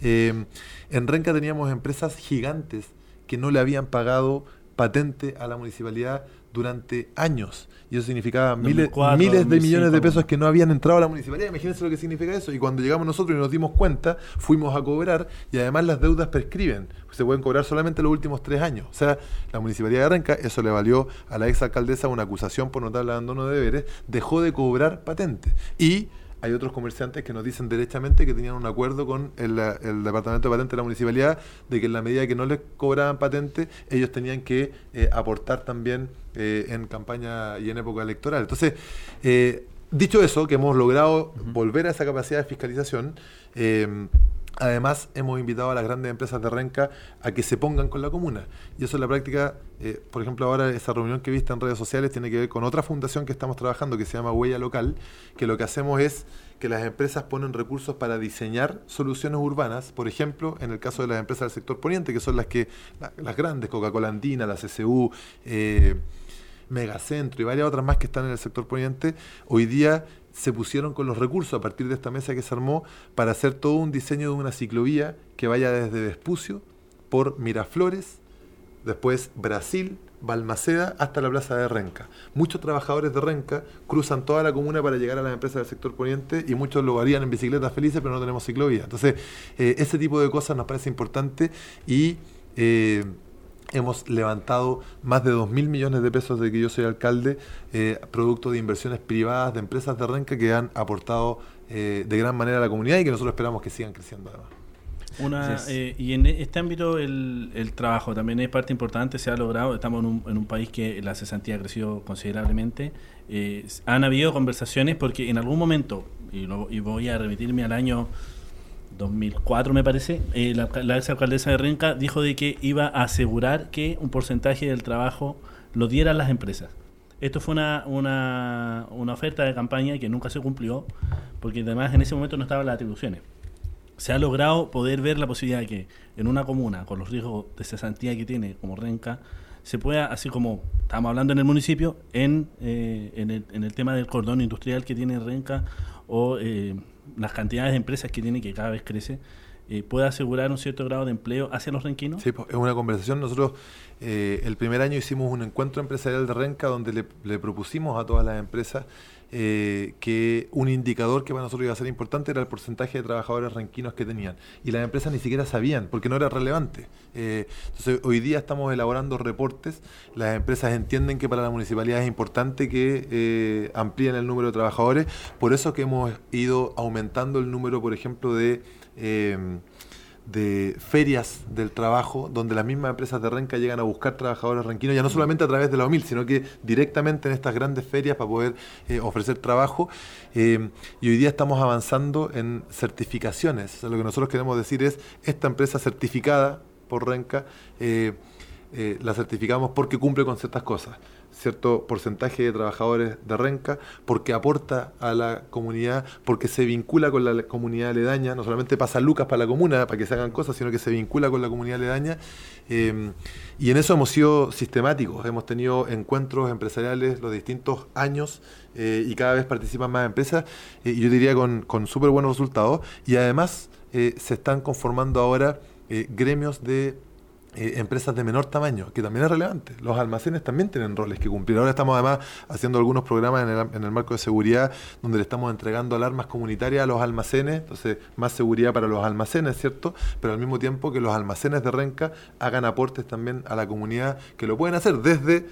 Speaker 3: Eh, en Renca teníamos empresas gigantes que no le habían pagado patente a la municipalidad durante años. Y eso significaba miles,
Speaker 2: 2004,
Speaker 3: miles de
Speaker 2: 2005,
Speaker 3: millones de pesos que no habían entrado a la municipalidad. Imagínense lo que significa eso. Y cuando llegamos nosotros y nos dimos cuenta, fuimos a cobrar y además las deudas prescriben. Se pueden cobrar solamente los últimos tres años. O sea, la municipalidad de Renca, eso le valió a la ex alcaldesa una acusación por notable abandono de deberes, dejó de cobrar patentes. Y hay otros comerciantes que nos dicen derechamente que tenían un acuerdo con el, el Departamento de Patentes de la municipalidad de que en la medida que no les cobraban patente, ellos tenían que eh, aportar también eh, en campaña y en época electoral. Entonces, eh, dicho eso, que hemos logrado volver a esa capacidad de fiscalización, Además, hemos invitado a las grandes empresas de Renca a que se pongan con la comuna. Y eso en la práctica, eh, por ejemplo, ahora esa reunión que viste en redes sociales tiene que ver con otra fundación que estamos trabajando que se llama Huella Local, que lo que hacemos es que las empresas ponen recursos para diseñar soluciones urbanas, por ejemplo, en el caso de las empresas del sector poniente, que son las que la- las grandes, Coca-Cola Andina, la CCU, eh, Megacentro y varias otras más que están en el sector poniente, hoy día se pusieron con los recursos a partir de esta mesa que se armó para hacer todo un diseño de una ciclovía que vaya desde Vespucio por Miraflores, después Brasil, Balmaceda hasta la plaza de Renca. Muchos trabajadores de Renca cruzan toda la comuna para llegar a las empresas del sector poniente y muchos lo harían en bicicletas felices, pero no tenemos ciclovía. Entonces, eh, ese tipo de cosas nos parece importante y eh, hemos levantado más de 2 mil millones de pesos de que yo soy alcalde, eh, producto de inversiones privadas de empresas de Renca que han aportado eh, de gran manera a la comunidad y que nosotros esperamos que sigan creciendo además.
Speaker 2: Una, eh, y en este ámbito el, el trabajo también es parte importante, se ha logrado, estamos en un, en un país que la cesantía ha crecido considerablemente, eh, han habido conversaciones porque en algún momento, y, lo- y voy a remitirme al año 2004 me parece, eh, la, ex alcaldesa de Renca dijo de que iba a asegurar que un porcentaje del trabajo lo dieran las empresas. Esto fue una, una, una oferta de campaña que nunca se cumplió, porque además en ese momento no estaban las atribuciones se ha logrado poder ver la posibilidad de que en una comuna, con los riesgos de cesantía que tiene, como Renca, se pueda, así como estamos hablando en el municipio, en, eh, en, el, en el tema del cordón industrial que tiene Renca o eh, las cantidades de empresas que tiene, que cada vez crece, eh, pueda asegurar un cierto grado de empleo hacia los renquinos.
Speaker 3: Sí, pues, es una conversación. Nosotros eh, el primer año hicimos un encuentro empresarial de Renca donde le, le propusimos a todas las empresas eh, que un indicador que para nosotros iba a ser importante era el porcentaje de trabajadores renquinos que tenían. Y las empresas ni siquiera sabían, porque no era relevante. Eh, entonces, hoy día estamos elaborando reportes. Las empresas entienden que para la municipalidad es importante que eh, amplíen el número de trabajadores. Por eso que hemos ido aumentando el número, por ejemplo, de... de ferias del trabajo, donde las mismas empresas de Renca llegan a buscar trabajadores renquinos, ya no solamente a través de la OMIL, sino que directamente en estas grandes ferias para poder eh, ofrecer trabajo. Eh, y hoy día estamos avanzando en certificaciones. lo que nosotros queremos decir es, esta empresa certificada por Renca, eh, la certificamos porque cumple con ciertas cosas cierto porcentaje de trabajadores de Renca, porque aporta a la comunidad, porque se vincula con la comunidad aledaña, no solamente pasa lucas para la comuna, para que se hagan cosas, sino que se vincula con la comunidad aledaña. Em, y en eso hemos sido sistemáticos, hemos tenido encuentros empresariales los distintos años eh, y cada vez participan más empresas, eh, y yo diría con, con súper buenos resultados, y además eh, se están conformando ahora gremios de eh, empresas de menor tamaño, que también es relevante. Los almacenes también tienen roles que cumplir. Ahora estamos además haciendo algunos programas en el, marco de seguridad donde le estamos entregando alarmas comunitarias a los almacenes, entonces más seguridad para los almacenes, ¿cierto? Pero al mismo tiempo que los almacenes de Renca hagan aportes también a la comunidad que lo pueden hacer desde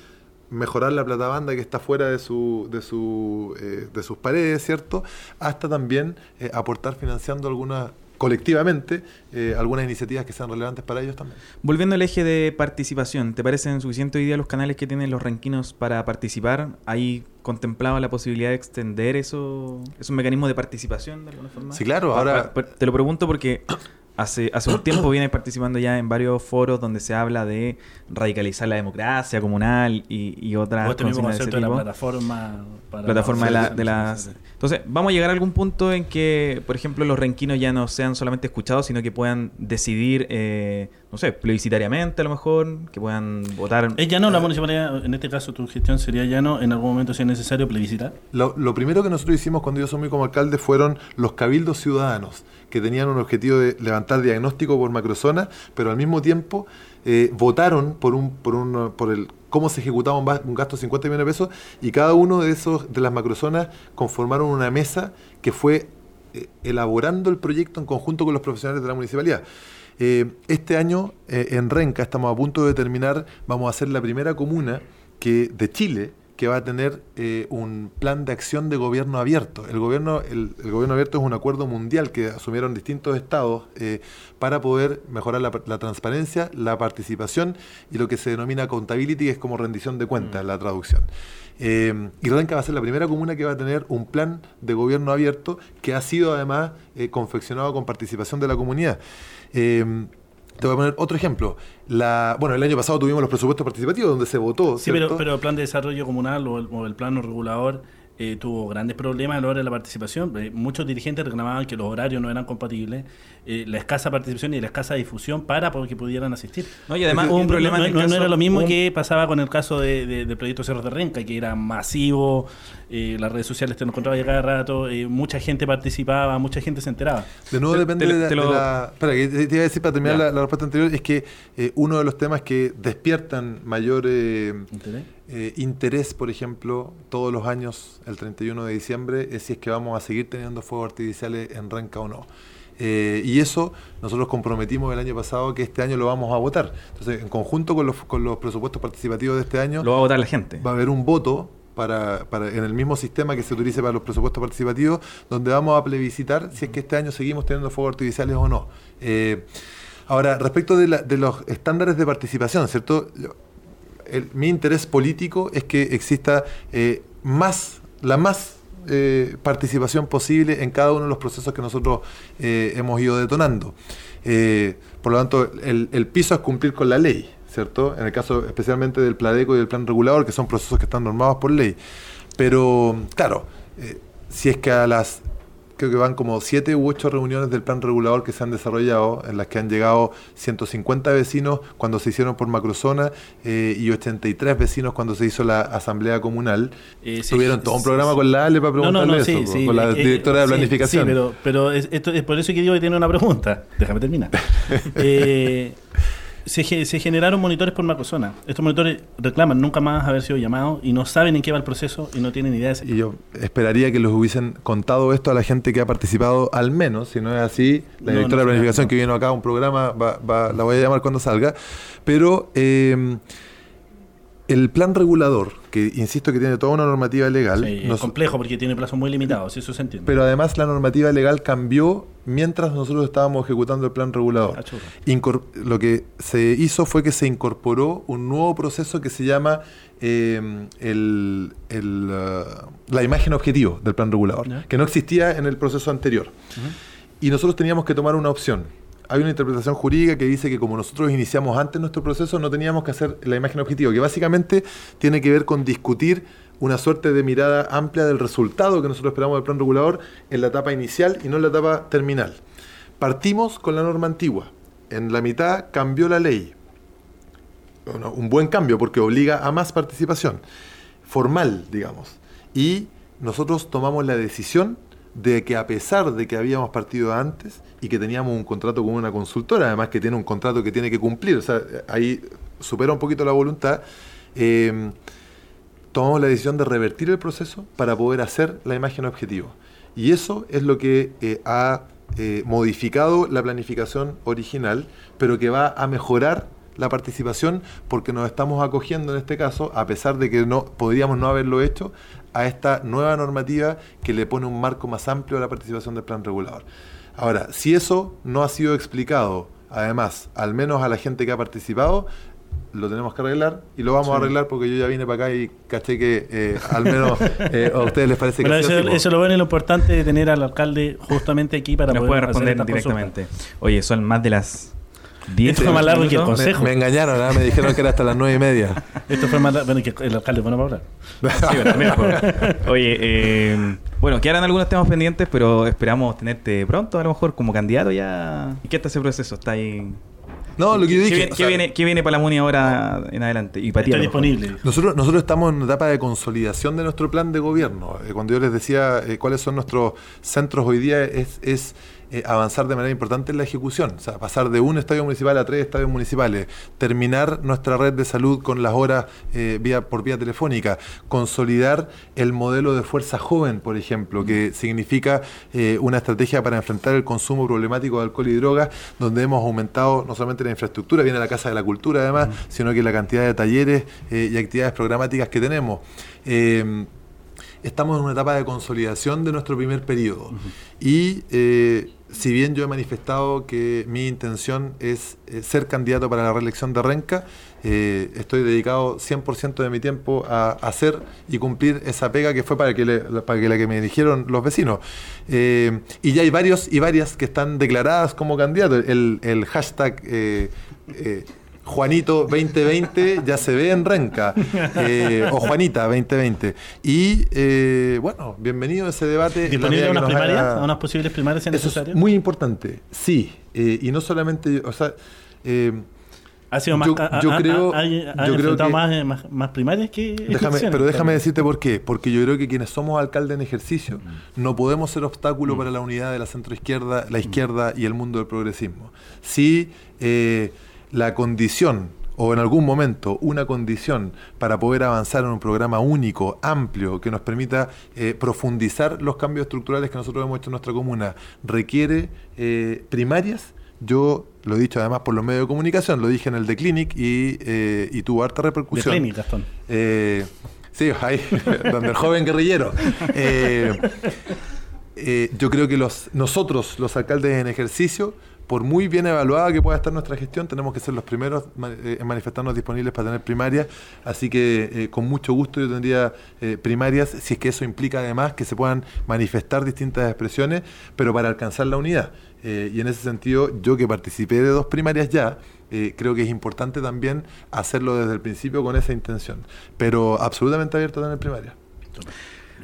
Speaker 3: mejorar la plata banda que está fuera de, su, de, su, eh, de sus paredes, ¿cierto? Hasta también eh, aportar financiando algunas colectivamente eh, algunas iniciativas que sean relevantes para ellos también.
Speaker 1: Volviendo al eje de participación, ¿te parecen suficientes hoy día los canales que tienen los ranquinos para participar? ¿Hay contemplado la posibilidad de extender eso, esos mecanismos de participación de alguna forma?
Speaker 3: Sí, claro. Ahora,
Speaker 1: te lo pregunto porque hace, hace un tiempo viene participando ya en varios foros donde se habla de radicalizar la democracia comunal y, y otras
Speaker 2: cosas de, de la plataforma
Speaker 1: plataforma de, la, de las entonces vamos a llegar a algún punto en que por ejemplo los renquinos ya no sean solamente escuchados sino que puedan decidir eh, no sé plebiscitariamente a lo mejor que puedan votar.
Speaker 2: Es llano la municipalidad en este caso tu gestión sería llano en algún momento si es necesario plebiscitar
Speaker 3: lo, lo primero que nosotros hicimos cuando yo soy como alcalde fueron los cabildos ciudadanos que tenían un objetivo de levantar diagnóstico por macrozona, pero al mismo tiempo eh, votaron por un, por un, por el cómo se ejecutaba un, gasto de 50 millones de pesos y cada uno de esos de las macrozonas conformaron una mesa que fue eh, elaborando el proyecto en conjunto con los profesionales de la municipalidad. Eh, este año en Renca estamos a punto de terminar, vamos a ser la primera comuna que de Chile que va a tener eh, un plan de acción de gobierno abierto. El gobierno, el, gobierno abierto es un acuerdo mundial que asumieron distintos estados eh, para poder mejorar la, transparencia, la participación y lo que se denomina accountability, que es como rendición de cuentas, mm. la traducción. Eh, y Renca va a ser la primera comuna que va a tener un plan de gobierno abierto que ha sido además confeccionado con participación de la comunidad. Te voy a poner otro ejemplo. La, bueno, el año pasado tuvimos los presupuestos participativos donde se votó.
Speaker 2: Sí, pero, pero el plan de desarrollo comunal o el, o el plano regulador eh, tuvo grandes problemas a la hora de la participación. Eh, muchos dirigentes reclamaban que los horarios no eran compatibles, eh, la escasa participación y la escasa difusión para que pudieran asistir.
Speaker 1: No, y además hubo un problema.
Speaker 2: No, no, era lo mismo que pasaba con el caso de, del proyecto Cerro de Renca, que era masivo, las redes sociales te lo encontraba cada rato, mucha gente participaba, mucha gente se enteraba.
Speaker 3: De nuevo depende de, la, Espera, que te iba a decir para terminar la, la, respuesta anterior, es que uno de los temas que despiertan mayor. ¿Interés? Eh, interés, por ejemplo, todos los años, el 31 de diciembre, es si es que vamos a seguir teniendo fuegos artificiales en Renca o no. Eh, y eso nosotros comprometimos el año pasado que este año lo vamos a votar. Entonces, en conjunto con los, con los presupuestos participativos de este año...
Speaker 1: Lo va a votar la gente.
Speaker 3: Va a haber un voto para, para, en el mismo sistema que se utilice para los presupuestos participativos, donde vamos a plebiscitar si es que este año seguimos teniendo fuegos artificiales o no. Eh, ahora, respecto de, de, los estándares de participación, ¿cierto? Mi interés político es que exista eh, más, la más eh, participación posible en cada uno de los procesos que nosotros eh, hemos ido detonando. por lo tanto, el, el, piso es cumplir con la ley, ¿cierto? En el caso especialmente del PLADECO y del plan regulador, que son procesos que están normados por ley. Pero, claro, si es que a las creo que van como siete u ocho reuniones del plan regulador que se han desarrollado, en las que han llegado 150 vecinos cuando se hicieron por macrozona eh, y 83 vecinos cuando se hizo la asamblea comunal. Eh, Tuvieron todo un programa con la Ale para preguntarle eso, con la eh, directora de planificación.
Speaker 2: pero, pero esto es por eso que digo que tiene una pregunta. Déjame terminar. se, se, generaron monitores por macrozona. Estos monitores reclaman nunca más haber sido llamados y no saben en qué va el proceso y no tienen idea de.
Speaker 3: Y yo esperaría que los hubiesen contado esto a la gente que ha participado, al menos, si no es así, la directora de planificación que vino acá a un programa, va, la voy a llamar cuando salga. Pero. Eh, El plan regulador, que insisto que tiene toda una normativa legal,
Speaker 2: Sí, es complejo porque tiene plazos muy limitados, eso se entiende.
Speaker 3: pero además la normativa legal cambió mientras nosotros estábamos ejecutando el plan regulador.
Speaker 2: Ah.
Speaker 3: Incor- lo que se hizo fue que se incorporó un nuevo proceso que se llama eh, el- el, ah, la imagen objetivo del plan regulador,
Speaker 2: Ya.
Speaker 3: que no existía en el proceso anterior. Y nosotros teníamos que tomar una opción. Hay una interpretación jurídica que dice que como nosotros iniciamos antes nuestro proceso, no teníamos que hacer la imagen objetivo, que básicamente tiene que ver con discutir una suerte de mirada amplia del resultado que nosotros esperamos del plan regulador en la etapa inicial y no en la etapa terminal. Partimos con la norma antigua. En la mitad cambió la ley. Bueno, un buen cambio porque obliga a más participación formal, digamos. Y nosotros tomamos la decisión de que a pesar de que habíamos partido antes y que teníamos un contrato con una consultora, además que tiene un contrato que tiene que cumplir, o sea, ahí supera un poquito la voluntad, eh, tomamos la decisión de revertir el proceso para poder hacer la imagen objetivo. Y eso es lo que eh, ha eh, modificado la planificación original, pero que va a mejorar la participación porque nos estamos acogiendo en este caso, a pesar de que no podríamos no haberlo hecho, a esta nueva normativa que le pone un marco más amplio a la participación del plan regulador. Ahora, si eso no ha sido explicado, además, al menos a la gente que ha participado, lo tenemos que arreglar y lo vamos a arreglar porque yo ya vine para acá y caché que eh, al menos eh, a ustedes les parece
Speaker 2: Bueno,
Speaker 3: que
Speaker 2: eso, eso es lo bueno y lo importante de tener al alcalde justamente aquí para
Speaker 1: Nos
Speaker 2: poder
Speaker 1: puede responder directamente. Oye, son más de las 10
Speaker 2: Esto fue más largo que el consejo.
Speaker 3: me, me engañaron, ¿ah? me dijeron que era hasta las nueve y media.
Speaker 2: Esto fue más bueno que el alcalde bueno para hablar.
Speaker 1: Sí, pero también, pues. Oye, eh, bueno, quedan algunos temas pendientes, pero esperamos tenerte pronto, a lo mejor como candidato ya. ¿Y qué está ese proceso? ¿Está ahí?
Speaker 3: No, lo que yo
Speaker 1: ¿Qué
Speaker 3: dije.
Speaker 1: viene,
Speaker 3: o
Speaker 1: qué
Speaker 3: sea,
Speaker 1: viene, qué viene para la MUNI ahora en adelante? Y para
Speaker 2: Está disponible.
Speaker 3: Nosotros, nosotros estamos en una etapa de consolidación de nuestro plan de gobierno. Eh, cuando yo les decía eh, cuáles son nuestros centros hoy día, es, es, eh, avanzar de manera importante en la ejecución. O sea, pasar de un estadio municipal a tres estadios municipales, terminar nuestra red de salud con las horas eh, vía, por vía telefónica, consolidar el modelo de fuerza joven, por ejemplo, que significa eh, una estrategia para enfrentar el consumo problemático de alcohol y drogas, donde hemos aumentado no solamente la infraestructura, viene la Casa de la Cultura además, sino que la cantidad de talleres y actividades programáticas que tenemos. Estamos en una etapa de consolidación de nuestro primer periodo. Y eh, si bien yo he manifestado que mi intención es eh, ser candidato para la reelección de Renca, eh, estoy dedicado 100% de mi tiempo a hacer y cumplir esa pega que fue para que, le- para que la que me eligieron los vecinos. Y ya hay varios y varias que están declaradas como candidatos. El, el hashtag... Juanito 2020 ya se ve en Renca, eh, o Juanita 2020. Y eh, bueno, bienvenido a ese debate.
Speaker 2: ¿Disponible a unas primarias?
Speaker 3: haga-
Speaker 2: ¿A unas posibles primarias si es
Speaker 3: muy importante, sí. eh, y no solamente, o sea,
Speaker 2: Ha sido más.
Speaker 3: yo-
Speaker 2: ha-
Speaker 3: yo
Speaker 2: ha-
Speaker 3: creo-
Speaker 2: ha- ha- ha
Speaker 3: yo creo que-
Speaker 2: más, más, más primarias que.
Speaker 3: déjame, pero déjame decirte por qué. Porque yo creo que quienes somos alcalde en ejercicio no podemos ser obstáculo para la unidad de la centroizquierda, la izquierda y el mundo del progresismo. Si eh, la condición o en algún momento una condición para poder avanzar en un programa único, amplio, que nos permita eh, profundizar los cambios estructurales que nosotros hemos hecho en nuestra comuna, requiere eh, primarias. Yo lo he dicho además por los medios de comunicación, lo dije en el de Clinic y, eh, y tuvo harta
Speaker 2: De
Speaker 3: repercusión.
Speaker 2: Clinic, Gastón.
Speaker 3: Eh, sí, ahí, donde el joven guerrillero. Yo creo que los, nosotros, los alcaldes en ejercicio, por muy bien evaluada que pueda estar nuestra gestión, tenemos que ser los primeros eh, en manifestarnos disponibles para tener primarias. Así que eh, con mucho gusto yo tendría eh, primarias, si es que eso implica además que se puedan manifestar distintas expresiones, pero para alcanzar la unidad. Y en ese sentido, yo que participé de dos primarias ya, creo que es importante también hacerlo desde el principio con esa intención. Pero absolutamente abierto a tener primaria.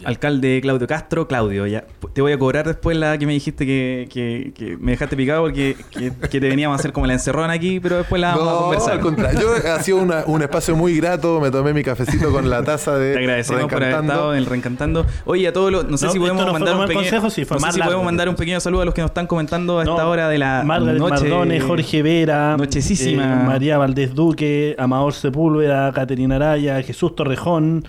Speaker 1: Alcalde Claudio Castro, Claudio, ya te voy a cobrar después la que me dijiste que, que- que me dejaste picado porque que, que te veníamos a hacer como la encerrona aquí, pero después la vamos a conversar.
Speaker 3: al contrario. Yo ha sido una- un espacio muy grato, me tomé mi cafecito con la taza de
Speaker 1: Te agradecemos por haber
Speaker 3: Reencantando.
Speaker 1: estado en el Reencantando. Oye, a todos los, no sé
Speaker 2: No,
Speaker 1: si podemos
Speaker 2: no
Speaker 1: mandar un pequeño,
Speaker 2: consejo, sí, fue
Speaker 1: no sé
Speaker 2: más
Speaker 1: si podemos mandar un pequeño saludo a los que nos están comentando a esta
Speaker 2: No,
Speaker 1: hora de la
Speaker 2: Margaret
Speaker 1: noche.
Speaker 2: Mardones, Jorge Vera,
Speaker 1: Nochesísima.
Speaker 2: eh, María Valdés Duque, Amador Sepúlveda, Caterina Araya, Jesús Torrejón,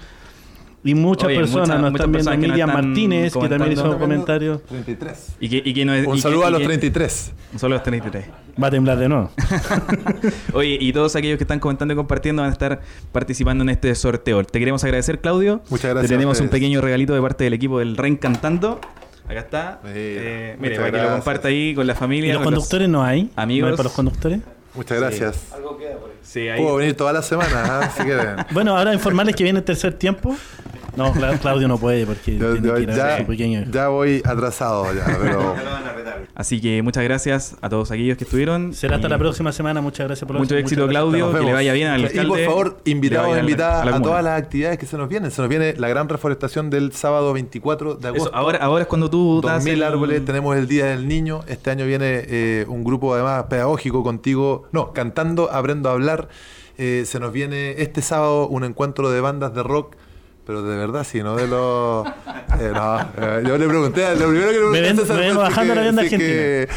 Speaker 2: Y muchas
Speaker 1: Oye,
Speaker 2: personas
Speaker 1: muchas-
Speaker 2: nos
Speaker 1: muchas
Speaker 2: están viendo.
Speaker 1: personas
Speaker 2: Miriam Martínez, que también hizo
Speaker 1: comentando.
Speaker 2: comentarios.
Speaker 3: 33.
Speaker 1: Y que, y que no es-
Speaker 3: Un
Speaker 1: y
Speaker 3: saludo
Speaker 1: que-
Speaker 3: a los
Speaker 1: y que-
Speaker 3: 33.
Speaker 1: Un saludo a los 33.
Speaker 2: Va a temblar de nuevo.
Speaker 1: Oye, y todos aquellos que están comentando y compartiendo van a estar participando en este sorteo. Te queremos agradecer, Claudio.
Speaker 3: Muchas gracias
Speaker 1: Te tenemos un pequeño regalito de parte del equipo del Reencantando. Acá está.
Speaker 3: Mira,
Speaker 1: Eh, mire, para que lo comparta ahí con la
Speaker 2: ¿Y
Speaker 1: familia.
Speaker 2: los
Speaker 1: con
Speaker 2: conductores no hay?
Speaker 1: amigos.
Speaker 2: ¿No hay para los conductores?
Speaker 3: Muchas gracias.
Speaker 1: Sí, ahí.
Speaker 3: Puedo venir toda la semana, ¿ah? si quieren.
Speaker 2: Bueno, ahora informarles que viene el tercer tiempo. No, Cla- Claudio no puede porque
Speaker 3: Yo-
Speaker 2: tiene
Speaker 3: yo
Speaker 2: que ir a a
Speaker 3: ya,
Speaker 2: su pequeño.
Speaker 3: ya voy atrasado, ya, pero
Speaker 1: Así que muchas gracias a todos aquellos que estuvieron.
Speaker 2: Será hasta
Speaker 1: Y
Speaker 2: la próxima semana. Muchas gracias por
Speaker 1: Mucho éxito,
Speaker 2: gracias.
Speaker 1: Claudio. Que le vaya bien al alcalde.
Speaker 3: Y por favor, invitados, invitadas
Speaker 1: la
Speaker 3: a todas las actividades que se nos vienen. Se nos viene la gran reforestación del sábado 24 de agosto.
Speaker 1: Eso, ahora, ahora es cuando tú das
Speaker 3: 2000
Speaker 1: el-
Speaker 3: árboles, tenemos el Día del Niño. Este año viene eh, un grupo además pedagógico contigo, no, cantando, aprendo a hablar. Eh, se nos viene este sábado un encuentro de bandas de rock. Pero de verdad, sí, no de los. eh, no, eh, yo le pregunté, lo primero que le pregunté
Speaker 2: Me ven-
Speaker 3: a César
Speaker 2: me
Speaker 3: si
Speaker 2: bajando
Speaker 3: que-
Speaker 2: la banda
Speaker 3: si que,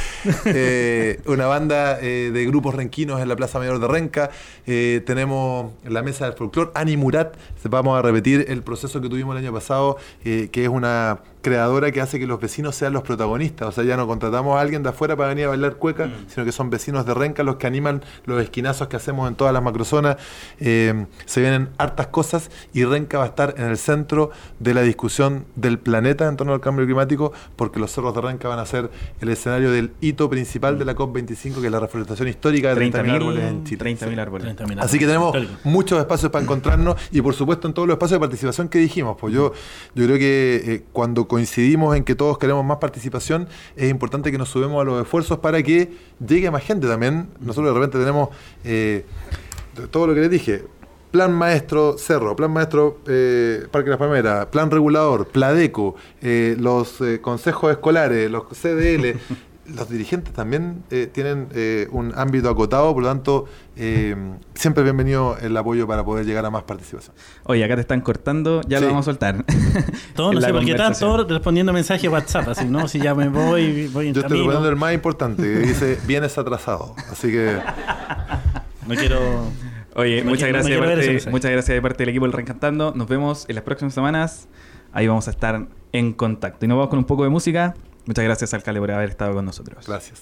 Speaker 3: eh, una banda de grupos renquinos en la Plaza Mayor de Renca. Tenemos la mesa del folclore, Ani Murat. Vamos a repetir el proceso que tuvimos el año pasado, que es una creadora que hace que los vecinos sean los protagonistas. O sea, ya no contratamos a alguien de afuera para venir a bailar cueca, sino que son vecinos de Renca los que animan los esquinazos que hacemos en todas las macrozonas. Eh, se vienen hartas cosas y Renca va a estar en el centro de la discusión del planeta en torno al cambio climático, porque los cerros de Renca van a ser el escenario del hito principal de la COP25, que es la reforestación histórica de 30.000 árboles en
Speaker 1: 30.000
Speaker 3: Chile.
Speaker 1: 30.000 árboles.
Speaker 2: 30.000
Speaker 3: Así que tenemos
Speaker 2: Histórico.
Speaker 3: muchos espacios para encontrarnos y por supuesto en todos los espacios de participación que dijimos. Pues yo, yo creo que eh, cuando coincidimos en que todos queremos más participación, es importante que nos subamos a los esfuerzos para que llegue más gente también. Nosotros de repente tenemos eh, todo lo que les dije. Plan maestro Cerro, plan maestro eh, Parque Las Palmeras, plan regulador, Pladeco, eh, los eh, consejos escolares, los CDL, los dirigentes también eh, tienen eh, un ámbito acotado, por lo tanto, eh, siempre bienvenido el apoyo para poder llegar a más participación.
Speaker 1: Oye, acá te están cortando, ya
Speaker 3: Sí.
Speaker 1: lo vamos a soltar.
Speaker 2: Todos,
Speaker 1: En
Speaker 2: no sé por qué están todos respondiendo mensajes de WhatsApp. Así, ¿no? Si ya me voy, voy en
Speaker 3: Yo estoy
Speaker 2: camino.
Speaker 3: respondiendo el más importante, que dice, vienes atrasado. Así que
Speaker 2: No quiero.
Speaker 1: Oye,
Speaker 2: No
Speaker 1: muchas
Speaker 2: quiero- no
Speaker 1: gracias, de parte, muchas gracias de parte del equipo del Reencantando. Nos vemos en las próximas semanas. Ahí vamos a estar en contacto. Y nos vamos con un poco de música. Muchas gracias, alcalde, por haber estado con nosotros.
Speaker 3: gracias.